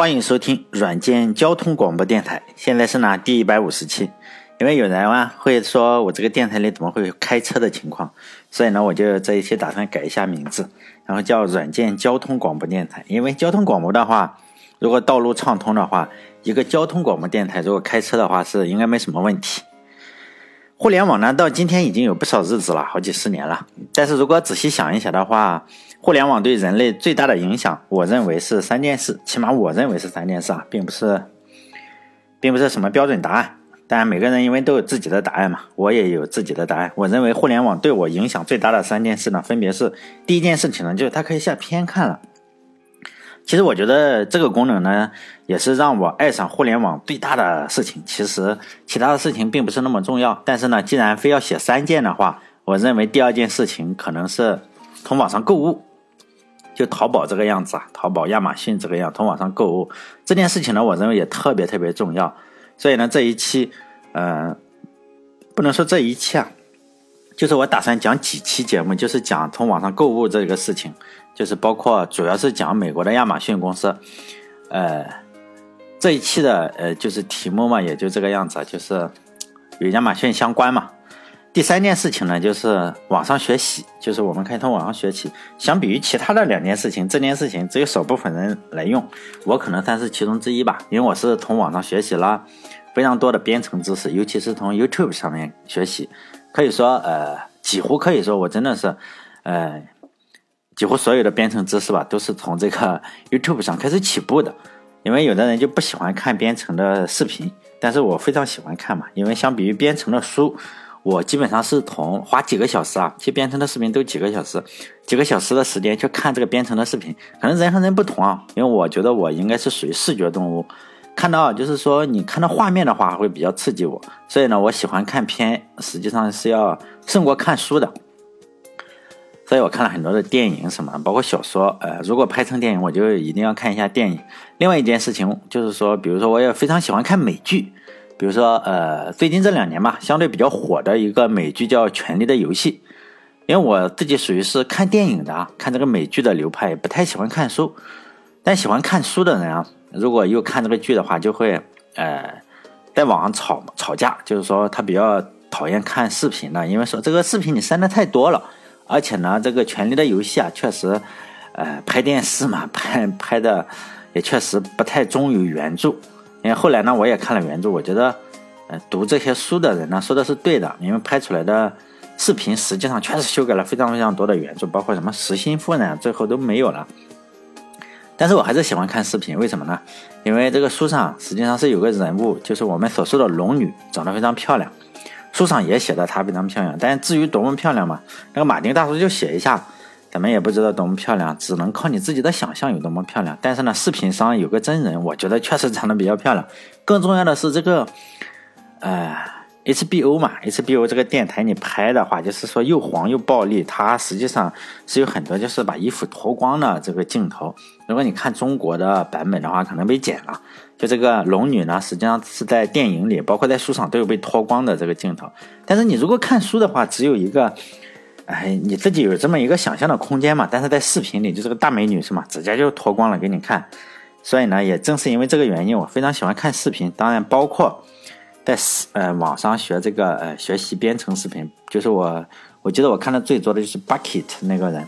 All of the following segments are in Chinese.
欢迎收听软件交通广播电台，现在是呢第一百五十期。因为有人啊会说我这个电台里怎么会有开车的情况，所以呢我就这一期打算改一下名字，然后叫软件交通广播电台。因为交通广播的话，如果道路畅通的话，一个交通广播电台如果开车的话是应该没什么问题。互联网呢到今天已经有不少日子了，好几十年了。但是如果仔细想一想的话，互联网对人类最大的影响，我认为是三件事，起码我认为是三件事啊，并不是，并不是什么标准答案。当然，每个人因为都有自己的答案嘛，我也有自己的答案。我认为互联网对我影响最大的三件事呢，分别是：第一件事情呢，就是它可以下片看了。其实我觉得这个功能呢，也是让我爱上互联网最大的事情。其实其他的事情并不是那么重要，但是呢，既然非要写三件的话，我认为第二件事情可能是从网上购物。就淘宝这个样子啊，淘宝、亚马逊这个样，从网上购物这件事情呢，我认为也特别特别重要。所以呢，这一期，呃，不能说这一期啊，就是我打算讲几期节目，就是讲从网上购物这个事情，就是包括主要是讲美国的亚马逊公司。呃，这一期的呃就是题目嘛，也就这个样子，就是与亚马逊相关嘛。第三件事情呢，就是网上学习，就是我们可以从网上学习。相比于其他的两件事情，这件事情只有少部分人来用，我可能算是其中之一吧。因为我是从网上学习了非常多的编程知识，尤其是从 YouTube 上面学习，可以说，呃，几乎可以说我真的是，呃，几乎所有的编程知识吧，都是从这个 YouTube 上开始起步的。因为有的人就不喜欢看编程的视频，但是我非常喜欢看嘛，因为相比于编程的书。我基本上是从花几个小时啊，去编程的视频都几个小时，几个小时的时间去看这个编程的视频。可能人和人不同啊，因为我觉得我应该是属于视觉动物，看到就是说你看到画面的话会比较刺激我，所以呢，我喜欢看片，实际上是要胜过看书的。所以我看了很多的电影什么，包括小说。呃，如果拍成电影，我就一定要看一下电影。另外一件事情就是说，比如说我也非常喜欢看美剧。比如说，呃，最近这两年吧，相对比较火的一个美剧叫《权力的游戏》，因为我自己属于是看电影的啊，看这个美剧的流派，不太喜欢看书。但喜欢看书的人啊，如果又看这个剧的话，就会呃，在网上吵吵架，就是说他比较讨厌看视频的，因为说这个视频你删的太多了，而且呢，这个《权力的游戏》啊，确实，呃，拍电视嘛，拍拍的也确实不太忠于原著。因为后来呢，我也看了原著，我觉得，呃，读这些书的人呢说的是对的，因为拍出来的视频实际上确实修改了非常非常多的原著，包括什么实心夫人最后都没有了。但是我还是喜欢看视频，为什么呢？因为这个书上实际上是有个人物，就是我们所说的龙女，长得非常漂亮，书上也写的她非常漂亮。但至于多么漂亮嘛，那个马丁大叔就写一下。咱们也不知道多么漂亮，只能靠你自己的想象有多么漂亮。但是呢，视频上有个真人，我觉得确实长得比较漂亮。更重要的是这个，呃，HBO 嘛，HBO 这个电台你拍的话，就是说又黄又暴力。它实际上是有很多就是把衣服脱光的这个镜头。如果你看中国的版本的话，可能被剪了。就这个龙女呢，实际上是在电影里，包括在书上都有被脱光的这个镜头。但是你如果看书的话，只有一个。哎，你自己有这么一个想象的空间嘛？但是在视频里，就是个大美女是吗？直接就脱光了给你看。所以呢，也正是因为这个原因，我非常喜欢看视频。当然，包括在呃网上学这个呃学习编程视频，就是我我记得我看的最多的就是 Bucket 那个人。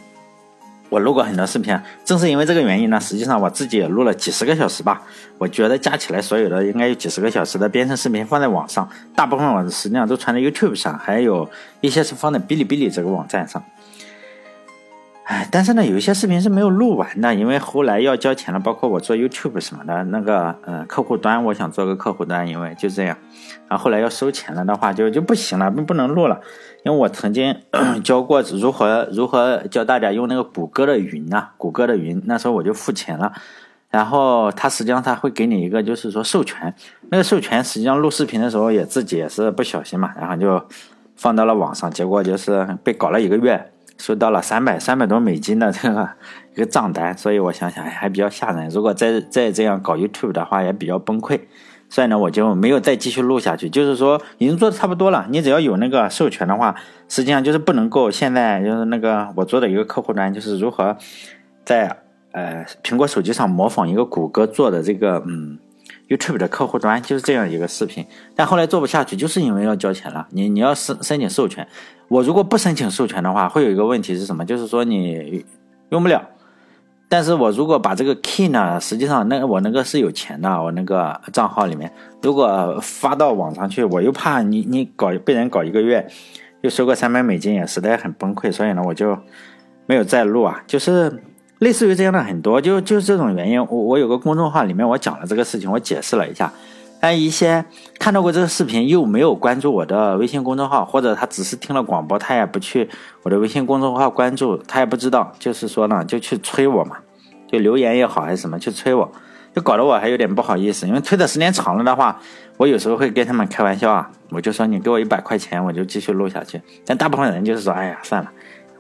我录过很多视频，正是因为这个原因呢，实际上我自己也录了几十个小时吧。我觉得加起来所有的应该有几十个小时的编程视频放在网上，大部分我实际上都传在 YouTube 上，还有一些是放在哔哩哔哩这个网站上。哎，但是呢，有一些视频是没有录完的，因为后来要交钱了，包括我做 YouTube 什么的那个呃客户端，我想做个客户端，因为就这样，然后后来要收钱了的话，就就不行了，不不能录了。因为我曾经 教过如何如何教大家用那个谷歌的云呐，谷歌的云，那时候我就付钱了，然后他实际上他会给你一个就是说授权，那个授权实际上录视频的时候也自己也是不小心嘛，然后就放到了网上，结果就是被搞了一个月。收到了三百三百多美金的这个一个账单，所以我想想还比较吓人。如果再再这样搞 YouTube 的话，也比较崩溃。所以呢，我就没有再继续录下去。就是说，已经做的差不多了。你只要有那个授权的话，实际上就是不能够现在就是那个我做的一个客户端，就是如何在呃苹果手机上模仿一个谷歌做的这个嗯 YouTube 的客户端，就是这样一个视频。但后来做不下去，就是因为要交钱了。你你要申申请授权，我如果不申请授权的话，会有一个问题是什么？就是说你用不了。但是我如果把这个 key 呢，实际上那我那个是有钱的，我那个账号里面，如果发到网上去，我又怕你你搞被人搞一个月，又收个三百美金，也实在很崩溃，所以呢，我就没有再录啊。就是类似于这样的很多，就就是这种原因。我我有个公众号里面我讲了这个事情，我解释了一下。但一些看到过这个视频又没有关注我的微信公众号，或者他只是听了广播，他也不去我的微信公众号关注，他也不知道，就是说呢，就去催我嘛，就留言也好还是什么，去催我，就搞得我还有点不好意思，因为催的时间长了的话，我有时候会跟他们开玩笑啊，我就说你给我一百块钱，我就继续录下去。但大部分人就是说，哎呀，算了，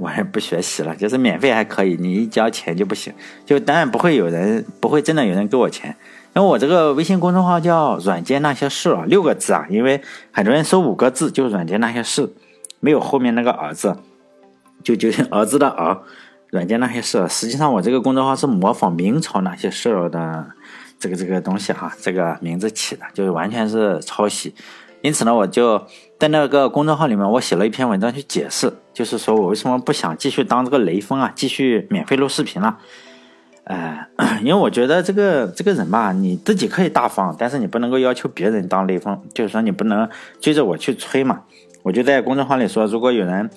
我也不学习了，就是免费还可以，你一交钱就不行，就当然不会有人，不会真的有人给我钱。因为我这个微信公众号叫“软件那些事”啊，六个字啊，因为很多人搜五个字就是“软件那些事”，没有后面那个“儿”字，就就儿子的“儿”，软件那些事。实际上我这个公众号是模仿明朝那些事的这个这个东西哈，这个名字起的，就是完全是抄袭。因此呢，我就在那个公众号里面，我写了一篇文章去解释，就是说我为什么不想继续当这个雷锋啊，继续免费录视频了。哎，因为我觉得这个这个人吧，你自己可以大方，但是你不能够要求别人当雷锋，就是说你不能追着我去催嘛。我就在公众号里说，如果有人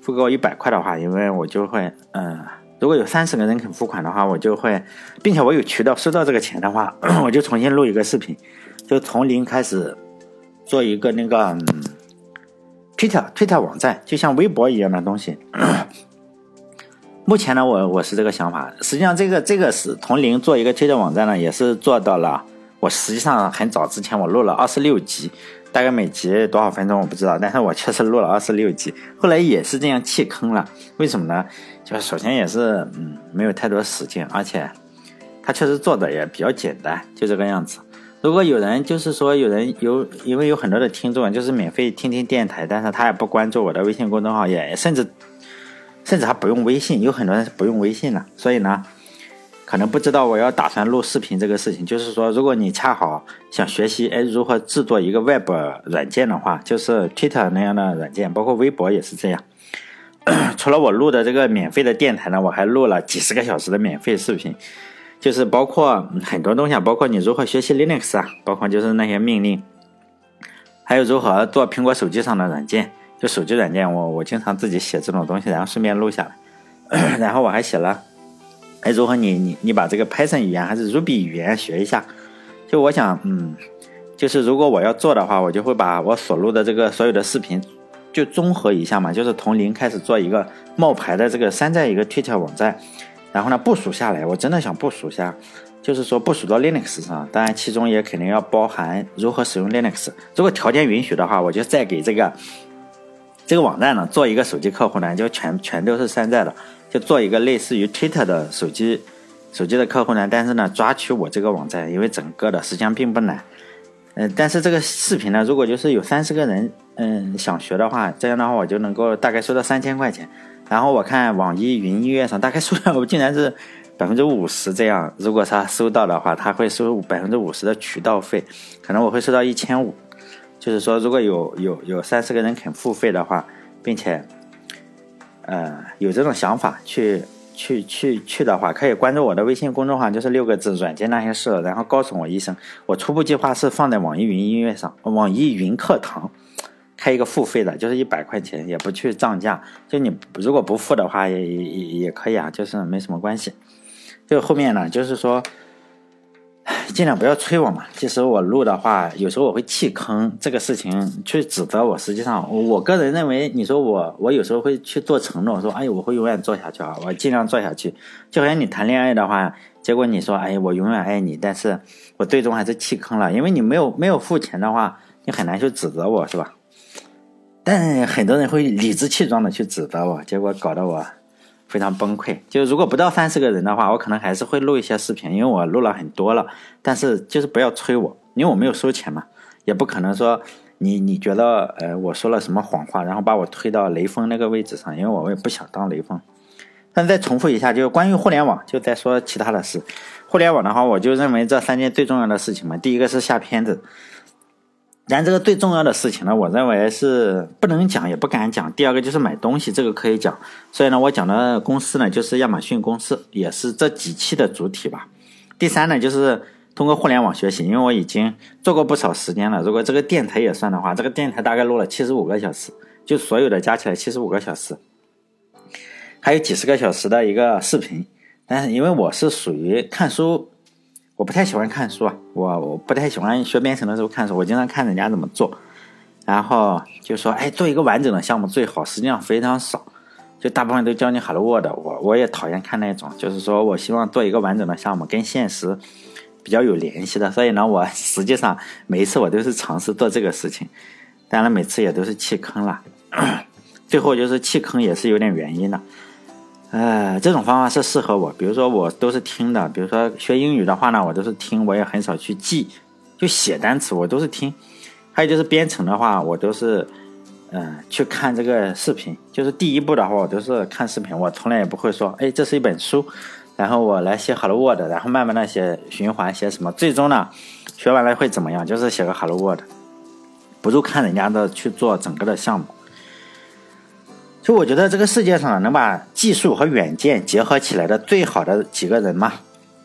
付给我一百块的话，因为我就会，嗯，如果有三十个人肯付款的话，我就会，并且我有渠道收到这个钱的话，我就重新录一个视频，就从零开始做一个那个推特推特网站，就像微博一样的东西。目前呢，我我是这个想法。实际上，这个这个是从零做一个推特网站呢，也是做到了。我实际上很早之前我录了二十六集，大概每集多少分钟我不知道，但是我确实录了二十六集。后来也是这样弃坑了，为什么呢？就首先也是嗯没有太多时间，而且他确实做的也比较简单，就这个样子。如果有人就是说有人有，因为有很多的听众就是免费听听电台，但是他也不关注我的微信公众号，也甚至。甚至还不用微信，有很多人是不用微信的，所以呢，可能不知道我要打算录视频这个事情。就是说，如果你恰好想学习哎如何制作一个 Web 软件的话，就是 Twitter 那样的软件，包括微博也是这样。除了我录的这个免费的电台呢，我还录了几十个小时的免费视频，就是包括很多东西，啊，包括你如何学习 Linux 啊，包括就是那些命令，还有如何做苹果手机上的软件。就手机软件，我我经常自己写这种东西，然后顺便录下来。然后我还写了，哎，如何你你你把这个 Python 语言还是 Ruby 语言学一下？就我想，嗯，就是如果我要做的话，我就会把我所录的这个所有的视频就综合一下嘛，就是从零开始做一个冒牌的这个山寨一个 Twitter 网站，然后呢部署下来，我真的想部署下，就是说部署到 Linux 上，当然其中也肯定要包含如何使用 Linux。如果条件允许的话，我就再给这个。这个网站呢，做一个手机客户端，就全全都是山寨的，就做一个类似于 Twitter 的手机手机的客户端，但是呢，抓取我这个网站，因为整个的实际上并不难。嗯，但是这个视频呢，如果就是有三十个人，嗯，想学的话，这样的话我就能够大概收到三千块钱。然后我看网易云音乐上大概数量，我竟然是百分之五十这样。如果他收到的话，他会收百分之五十的渠道费，可能我会收到一千五。就是说，如果有有有三四个人肯付费的话，并且，呃，有这种想法去去去去的话，可以关注我的微信公众号，就是六个字“软件那些事”，然后告诉我一声。我初步计划是放在网易云音乐上，网易云课堂开一个付费的，就是一百块钱，也不去涨价。就你如果不付的话，也也也可以啊，就是没什么关系。就后面呢，就是说。尽量不要催我嘛。其实我录的话，有时候我会弃坑这个事情去指责我。实际上，我个人认为，你说我，我有时候会去做承诺，说，哎，我会永远做下去啊，我尽量做下去。就好像你谈恋爱的话，结果你说，哎，我永远爱你，但是我最终还是弃坑了，因为你没有没有付钱的话，你很难去指责我，是吧？但很多人会理直气壮的去指责我，结果搞得我。非常崩溃。就如果不到三十个人的话，我可能还是会录一些视频，因为我录了很多了。但是就是不要催我，因为我没有收钱嘛，也不可能说你你觉得呃我说了什么谎话，然后把我推到雷锋那个位置上，因为我也不想当雷锋。但再重复一下，就是关于互联网，就再说其他的事。互联网的话，我就认为这三件最重要的事情嘛。第一个是下片子，但这个最重要的事情呢，我认为是不能讲也不敢讲。第二个就是买东西，这个可以讲。所以呢，我讲的公司呢，就是亚马逊公司，也是这几期的主体吧。第三呢，就是通过互联网学习，因为我已经做过不少时间了。如果这个电台也算的话，这个电台大概录了七十五个小时，就所有的加起来七十五个小时。还有几十个小时的一个视频，但是因为我是属于看书，我不太喜欢看书啊，我我不太喜欢学编程的时候看书，我经常看人家怎么做，然后就说，哎，做一个完整的项目最好，实际上非常少，就大部分都教你 Hello World，我我也讨厌看那种，就是说我希望做一个完整的项目，跟现实比较有联系的，所以呢，我 实际上每一次我都是尝试做这个事情，当然每次也都是弃坑了，最后就是弃坑也是有点原因的。呃，这种方法是适合我。比如说，我都是听的。比如说学英语的话呢，我都是听，我也很少去记，就写单词，我都是听。还有就是编程的话，我都是，嗯，去看这个视频。就是第一步的话，我都是看视频，我从来也不会说，哎，这是一本书，然后我来写 Hello World，然后慢慢的写循环，写什么，最终呢，学完了会怎么样？就是写个 Hello World，不如看人家的去做整个的项目。就我觉得这个世界上能把技术和远见结合起来的最好的几个人嘛，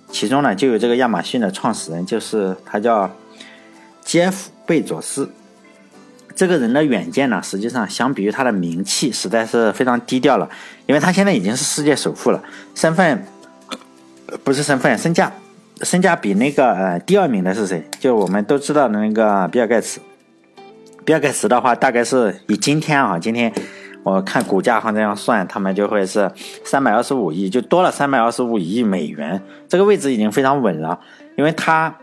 其中呢就有这个亚马逊的创始人，就是他叫杰夫贝佐斯。这个人的远见呢，实际上相比于他的名气，实在是非常低调了，因为他现在已经是世界首富了，身份不是身份，身价身价比那个呃第二名的是谁？就我们都知道的那个比尔盖茨。比尔盖茨的话，大概是以今天啊，今天。我看股价上这样算，他们就会是三百二十五亿，就多了三百二十五亿美元。这个位置已经非常稳了，因为他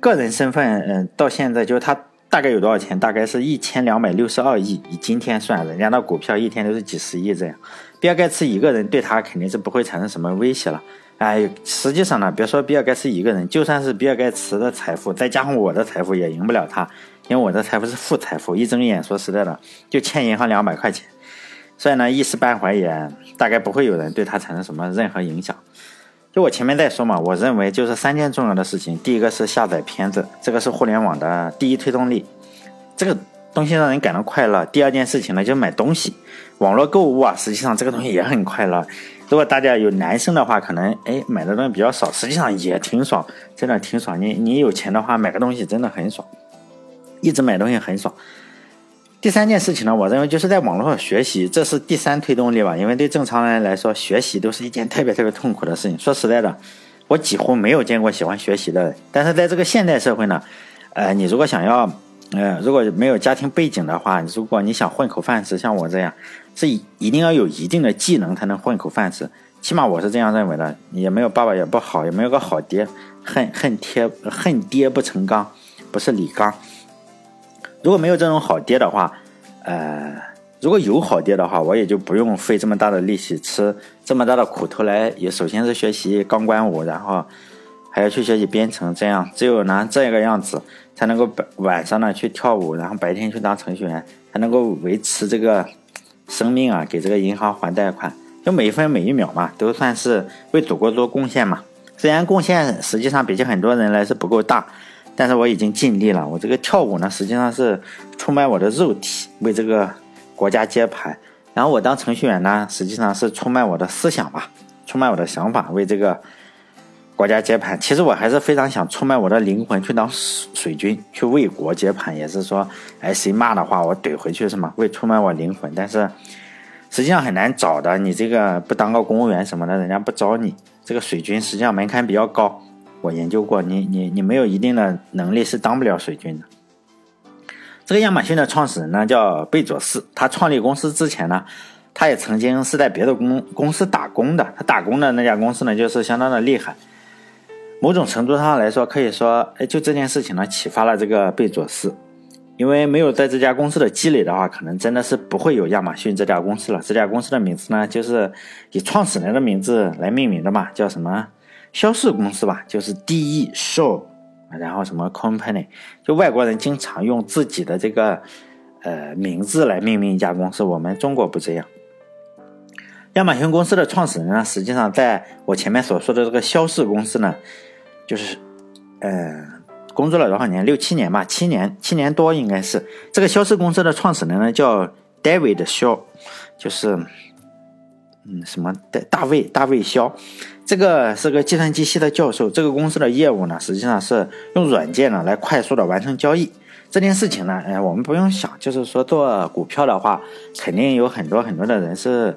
个人身份，嗯，到现在就是他大概有多少钱？大概是一千两百六十二亿，以今天算，人家的股票一天都是几十亿这样。比尔盖茨一个人对他肯定是不会产生什么威胁了。哎，实际上呢，别说比尔盖茨一个人，就算是比尔盖茨的财富，再加上我的财富，也赢不了他，因为我的财富是负财富，一睁眼说实在的，就欠银行两百块钱。所以呢，一时半会也大概不会有人对他产生什么任何影响。就我前面在说嘛，我认为就是三件重要的事情。第一个是下载片子，这个是互联网的第一推动力，这个东西让人感到快乐。第二件事情呢，就是买东西，网络购物啊，实际上这个东西也很快乐。如果大家有男生的话，可能哎买的东西比较少，实际上也挺爽，真的挺爽。你你有钱的话，买个东西真的很爽，一直买东西很爽。第三件事情呢，我认为就是在网络上学习，这是第三推动力吧。因为对正常人来说，学习都是一件特别特别痛苦的事情。说实在的，我几乎没有见过喜欢学习的人。但是在这个现代社会呢，呃，你如果想要，呃，如果没有家庭背景的话，如果你想混口饭吃，像我这样，是一定要有一定的技能才能混口饭吃。起码我是这样认为的。也没有爸爸也不好，也没有个好爹，恨恨爹恨爹不成钢，不是李刚。如果没有这种好爹的话，呃，如果有好爹的话，我也就不用费这么大的力气，吃这么大的苦头来。也首先是学习钢管舞，然后还要去学习编程，这样只有拿这个样子，才能够白晚上呢去跳舞，然后白天去当程序员，才能够维持这个生命啊，给这个银行还贷款。就每一分每一秒嘛，都算是为祖国做贡献嘛。虽然贡献实际上比起很多人来是不够大。但是我已经尽力了。我这个跳舞呢，实际上是出卖我的肉体，为这个国家接盘。然后我当程序员呢，实际上是出卖我的思想吧，出卖我的想法，为这个国家接盘。其实我还是非常想出卖我的灵魂，去当水军，去为国接盘。也是说，哎，谁骂的话，我怼回去是吗？为出卖我灵魂。但是实际上很难找的。你这个不当个公务员什么的，人家不招你。这个水军实际上门槛比较高。我研究过，你你你没有一定的能力是当不了水军的。这个亚马逊的创始人呢叫贝佐斯，他创立公司之前呢，他也曾经是在别的公公司打工的。他打工的那家公司呢，就是相当的厉害。某种程度上来说，可以说，哎，就这件事情呢，启发了这个贝佐斯。因为没有在这家公司的积累的话，可能真的是不会有亚马逊这家公司了。这家公司的名字呢，就是以创始人的名字来命名的嘛，叫什么？肖氏公司吧，就是 D.E. Show，然后什么 Company，就外国人经常用自己的这个呃名字来命名一家公司，我们中国不这样。亚马逊公司的创始人呢，实际上在我前面所说的这个肖氏公司呢，就是，呃，工作了多少年？六七年吧，七年，七年多应该是。这个肖氏公司的创始人呢，叫 David Shaw，，就是，嗯，什么的大卫大卫肖，这个是个计算机系的教授。这个公司的业务呢，实际上是用软件呢来快速的完成交易。这件事情呢，哎，我们不用想，就是说做股票的话，肯定有很多很多的人是。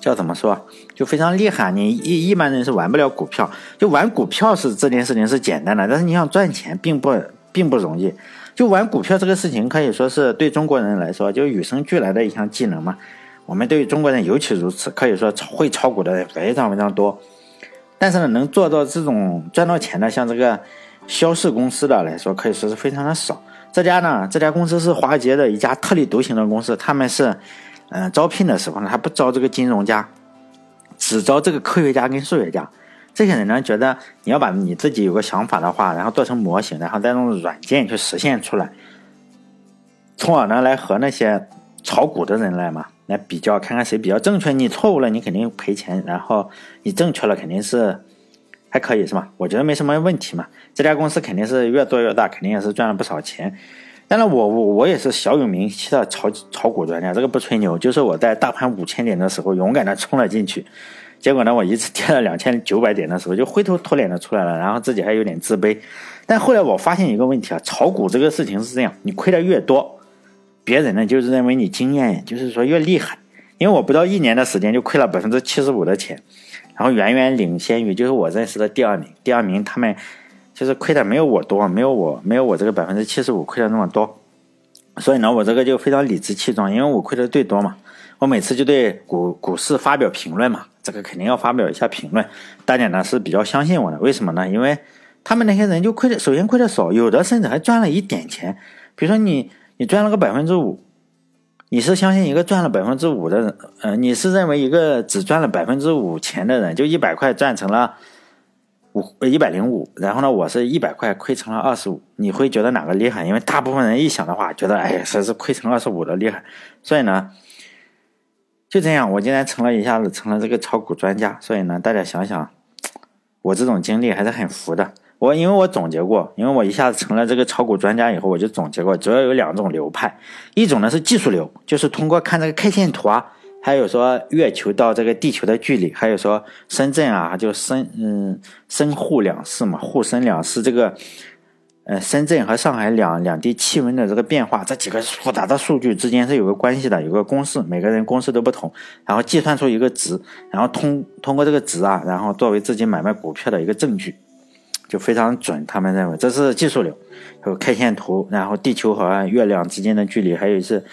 叫怎么说？就非常厉害。你一一般人是玩不了股票，就玩股票是这件事情是简单的，但是你想赚钱并不并不容易。就玩股票这个事情可以说是对中国人来说就与生俱来的一项技能嘛。我们对于中国人尤其如此，可以说会炒股的人非常非常多。但是呢，能做到这种赚到钱的，像这个肖氏公司的来说，可以说是非常的少。这家呢，这家公司是华尔街的一家特立独行的公司，他们是。嗯，招聘的时候呢，他不招这个金融家，只招这个科学家跟数学家。这些人呢，觉得你要把你自己有个想法的话，然后做成模型，然后再用软件去实现出来，从而呢来和那些炒股的人来嘛，来比较，看看谁比较正确。你错误了，你肯定赔钱；然后你正确了，肯定是还可以，是吧？我觉得没什么问题嘛。这家公司肯定是越做越大，肯定也是赚了不少钱。当然，我我我也是小有名气的炒炒股专家，这个不吹牛，就是我在大盘五千点的时候勇敢的冲了进去，结果呢，我一次跌了两千九百点的时候就灰头土脸的出来了，然后自己还有点自卑。但后来我发现一个问题啊，炒股这个事情是这样，你亏的越多，别人呢就是认为你经验就是说越厉害，因为我不到一年的时间就亏了百分之七十五的钱，然后远远领先于就是我认识的第二名，第二名他们。就是亏的没有我多，没有我没有我这个百分之七十五亏的那么多，所以呢，我这个就非常理直气壮，因为我亏的最多嘛。我每次就对股股市发表评论嘛，这个肯定要发表一下评论。大家呢是比较相信我的，为什么呢？因为他们那些人就亏的，首先亏的少，有的甚至还赚了一点钱。比如说你你赚了个百分之五，你是相信一个赚了百分之五的人，呃，你是认为一个只赚了百分之五钱的人，就一百块赚成了。五一百零五，然后呢，我是一百块亏成了二十五，你会觉得哪个厉害？因为大部分人一想的话，觉得哎呀，是是亏成二十五的厉害，所以呢，就这样，我今天成了一下子成了这个炒股专家。所以呢，大家想想，我这种经历还是很服的。我因为我总结过，因为我一下子成了这个炒股专家以后，我就总结过，主要有两种流派，一种呢是技术流，就是通过看这个 K 线图啊。还有说月球到这个地球的距离，还有说深圳啊，就深嗯深沪两市嘛，沪深两市这个，呃深圳和上海两两地气温的这个变化，这几个复杂的数据之间是有个关系的，有个公式，每个人公式都不同，然后计算出一个值，然后通通过这个值啊，然后作为自己买卖股票的一个证据，就非常准。他们认为这是技术流，有 K 线图，然后地球和月亮之间的距离，还有是。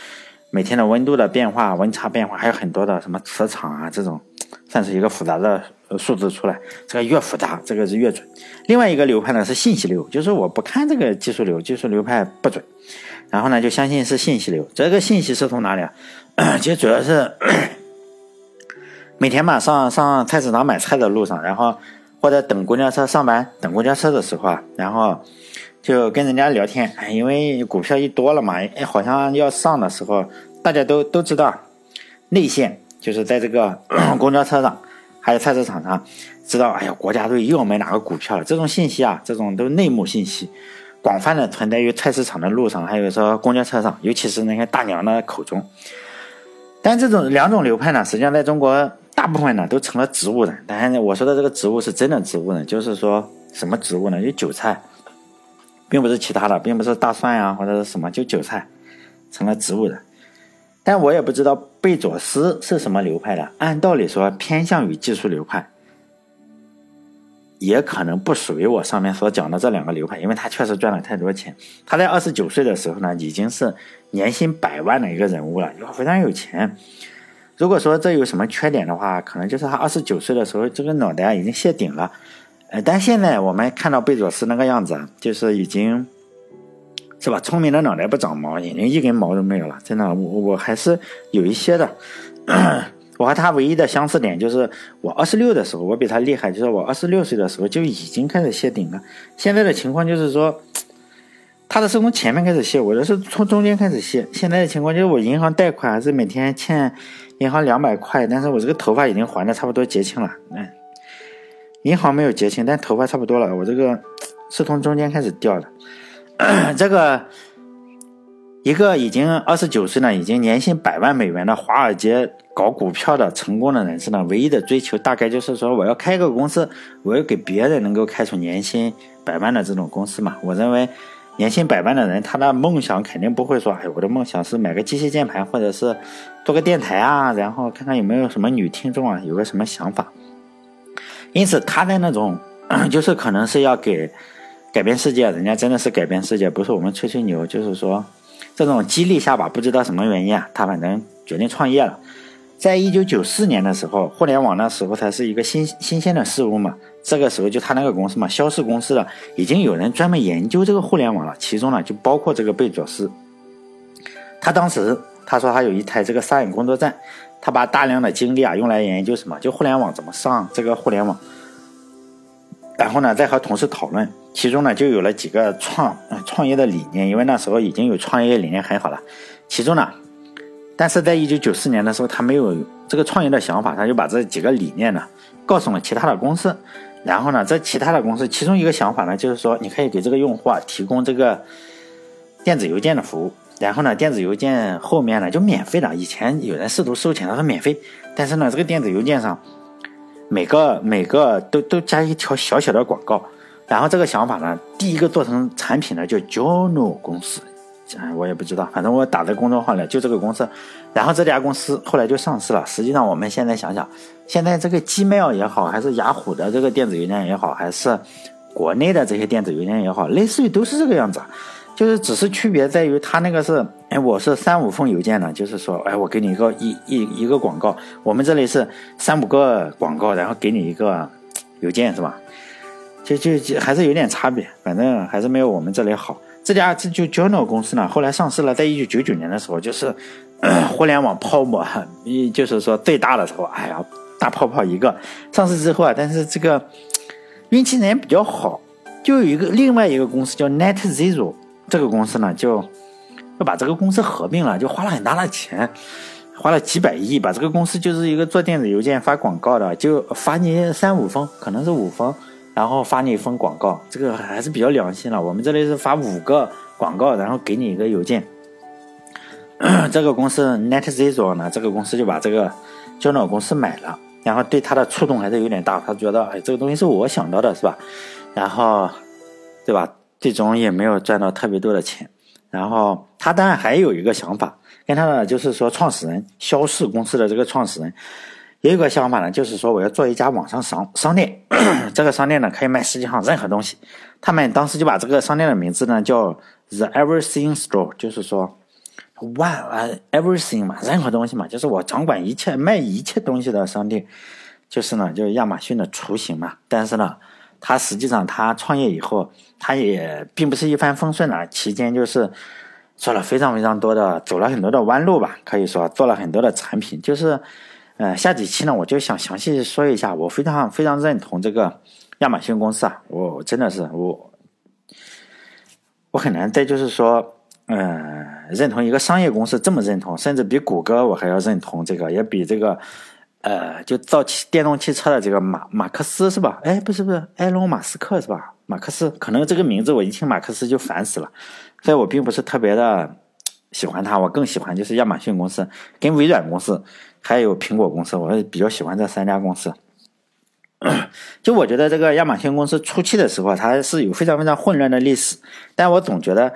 每天的温度的变化、温差变化，还有很多的什么磁场啊，这种算是一个复杂的数字出来。这个越复杂，这个是越准。另外一个流派呢是信息流，就是我不看这个技术流，技术流派不准。然后呢，就相信是信息流。这个信息是从哪里啊？其实主要是 每天嘛，上上菜市场买菜的路上，然后或者等公交车上班、等公交车的时候啊，然后。就跟人家聊天，因为股票一多了嘛，哎，好像要上的时候，大家都都知道，内线就是在这个 公交车上，还有菜市场上，知道，哎呀，国家队又要买哪个股票了，这种信息啊，这种都内幕信息，广泛的存在于菜市场的路上，还有说公交车上，尤其是那些大娘的口中。但这种两种流派呢，实际上在中国大部分呢都成了植物人。当然，我说的这个植物是真的植物人，就是说什么植物呢？有韭菜。并不是其他的，并不是大蒜呀或者是什么，就韭菜成了植物人。但我也不知道贝佐斯是什么流派的。按道理说，偏向于技术流派，也可能不属于我上面所讲的这两个流派，因为他确实赚了太多钱。他在二十九岁的时候呢，已经是年薪百万的一个人物了，非常有钱。如果说这有什么缺点的话，可能就是他二十九岁的时候，这个脑袋已经谢顶了。呃，但现在我们看到贝佐斯那个样子，就是已经，是吧？聪明的脑袋不长毛，眼睛一根毛都没有了。真的，我我还是有一些的。我和他唯一的相似点就是，我二十六的时候，我比他厉害，就是我二十六岁的时候就已经开始谢顶了。现在的情况就是说，他的是从前面开始谢，我的是从中间开始谢。现在的情况就是，我银行贷款还是每天欠银行两百块，但是我这个头发已经还的差不多结清了。嗯，银行没有结清，但头发差不多了。我这个是从中间开始掉的。这个一个已经二十九岁了，已经年薪百万美元的华尔街搞股票的成功的人士呢，唯一的追求大概就是说，我要开个公司，我要给别人能够开出年薪百万的这种公司嘛。我认为。年薪百万的人，他的梦想肯定不会说：“哎，我的梦想是买个机械键盘，或者是做个电台啊，然后看看有没有什么女听众啊，有个什么想法。”因此，他的那种 就是可能是要给改变世界，人家真的是改变世界，不是我们吹吹牛。就是说，这种激励下吧，不知道什么原因啊，他反正决定创业了。在一九九四年的时候，互联网那时候它是一个新新鲜的事物嘛。这个时候就他那个公司嘛，肖氏公司的已经有人专门研究这个互联网了，其中呢就包括这个贝佐斯。他当时他说他有一台这个沙眼工作站，他把大量的精力啊用来研究什么，就互联网怎么上这个互联网。然后呢，再和同事讨论，其中呢就有了几个创创业的理念，因为那时候已经有创业理念很好了。其中呢，但是在一九九四年的时候，他没有这个创业的想法，他就把这几个理念呢告诉了其他的公司。然后呢，在其他的公司，其中一个想法呢，就是说你可以给这个用户啊提供这个电子邮件的服务。然后呢，电子邮件后面呢就免费的。以前有人试图收钱，他说免费，但是呢，这个电子邮件上每个每个都都加一条小小的广告。然后这个想法呢，第一个做成产品的就 Jono 公司。哎，我也不知道，反正我打在公众号里，就这个公司。然后这家公司后来就上市了。实际上，我们现在想想，现在这个 Gmail 也好，还是雅虎的这个电子邮件也好，还是国内的这些电子邮件也好，类似于都是这个样子，就是只是区别在于它那个是，哎，我是三五封邮件呢，就是说，哎，我给你一个一一一个广告，我们这里是三五个广告，然后给你一个邮件，是吧？就就就还是有点差别，反正还是没有我们这里好。这家这就 Journal 公司呢，后来上市了，在一九九九年的时候，就是互联网泡沫，一就是说最大的时候，哎呀，大泡泡一个。上市之后啊，但是这个运气呢也比较好，就有一个另外一个公司叫 Net Zero，这个公司呢就要把这个公司合并了，就花了很大的钱，花了几百亿，把这个公司就是一个做电子邮件发广告的，就发你三五封，可能是五封。然后发你一封广告，这个还是比较良心了。我们这里是发五个广告，然后给你一个邮件。这个公司 NetZero 呢，这个公司就把这个 Journal 公司买了，然后对他的触动还是有点大。他觉得，哎，这个东西是我想到的，是吧？然后，对吧？最终也没有赚到特别多的钱。然后他当然还有一个想法，跟他的就是说，创始人肖氏公司的这个创始人。也有个想法呢，就是说我要做一家网上商商店，这个商店呢可以卖世界上任何东西。他们当时就把这个商店的名字呢叫 The Everything Store，就是说万啊 Everything 嘛，任何东西嘛，就是我掌管一切卖一切东西的商店，就是呢就是亚马逊的雏形嘛。但是呢，他实际上他创业以后，他也并不是一帆风顺的，期间就是做了非常非常多的，走了很多的弯路吧，可以说做了很多的产品，就是。呃，下几期呢，我就想详细说一下，我非常非常认同这个亚马逊公司啊，我真的是我，我很难再就是说，嗯，认同一个商业公司这么认同，甚至比谷歌我还要认同这个，也比这个，呃，就造汽电动汽车的这个马马克思是吧？哎，不是不是，埃隆马斯克是吧？马克思，可能这个名字我一听马克思就烦死了，所以我并不是特别的喜欢它，我更喜欢就是亚马逊公司跟微软公司。还有苹果公司，我比较喜欢这三家公司。就我觉得这个亚马逊公司初期的时候，它是有非常非常混乱的历史。但我总觉得，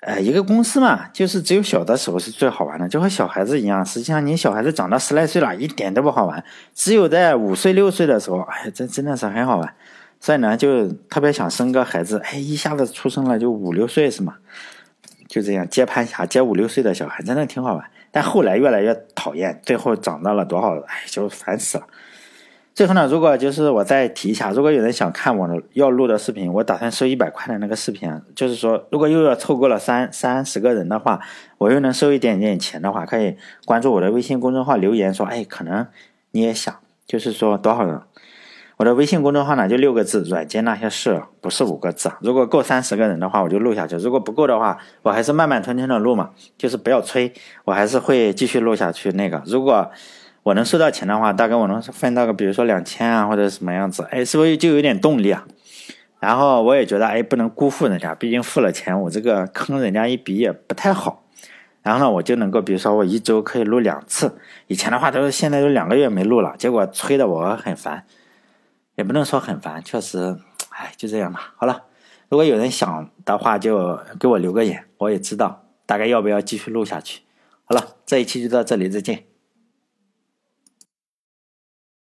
呃，一个公司嘛，就是只有小的时候是最好玩的，就和小孩子一样。实际上，你小孩子长到十来岁了，一点都不好玩。只有在五岁六岁的时候，哎真，真的是很好玩。所以呢，就特别想生个孩子。哎，一下子出生了就五六岁是吗？就这样接盘侠，接五六岁的小孩，真的挺好玩。但后来越来越讨厌，最后涨到了多少？哎，就烦死了。最后呢，如果就是我再提一下，如果有人想看我的要录的视频，我打算收一百块的那个视频，就是说，如果又要凑够了三三十个人的话，我又能收一点点钱的话，可以关注我的微信公众号留言说，哎，可能你也想，就是说多少人？我的微信公众号呢就六个字，软件那些事，不是五个字啊。如果够三十个人的话，我就录下去；如果不够的话，我还是慢慢吞吞的录嘛，就是不要催，我还是会继续录下去。那个，如果我能收到钱的话，大概我能分到个，比如说两千啊，或者什么样子，哎，是不是就有点动力啊？然后我也觉得，哎，不能辜负人家，毕竟付了钱，我这个坑人家一笔也不太好。然后呢，我就能够，比如说我一周可以录两次，以前的话都是现在都两个月没录了，结果催的我很烦。也不能说很烦，确实，哎，就这样吧。好了，如果有人想的话，就给我留个言，我也知道大概要不要继续录下去。好了，这一期就到这里，再见。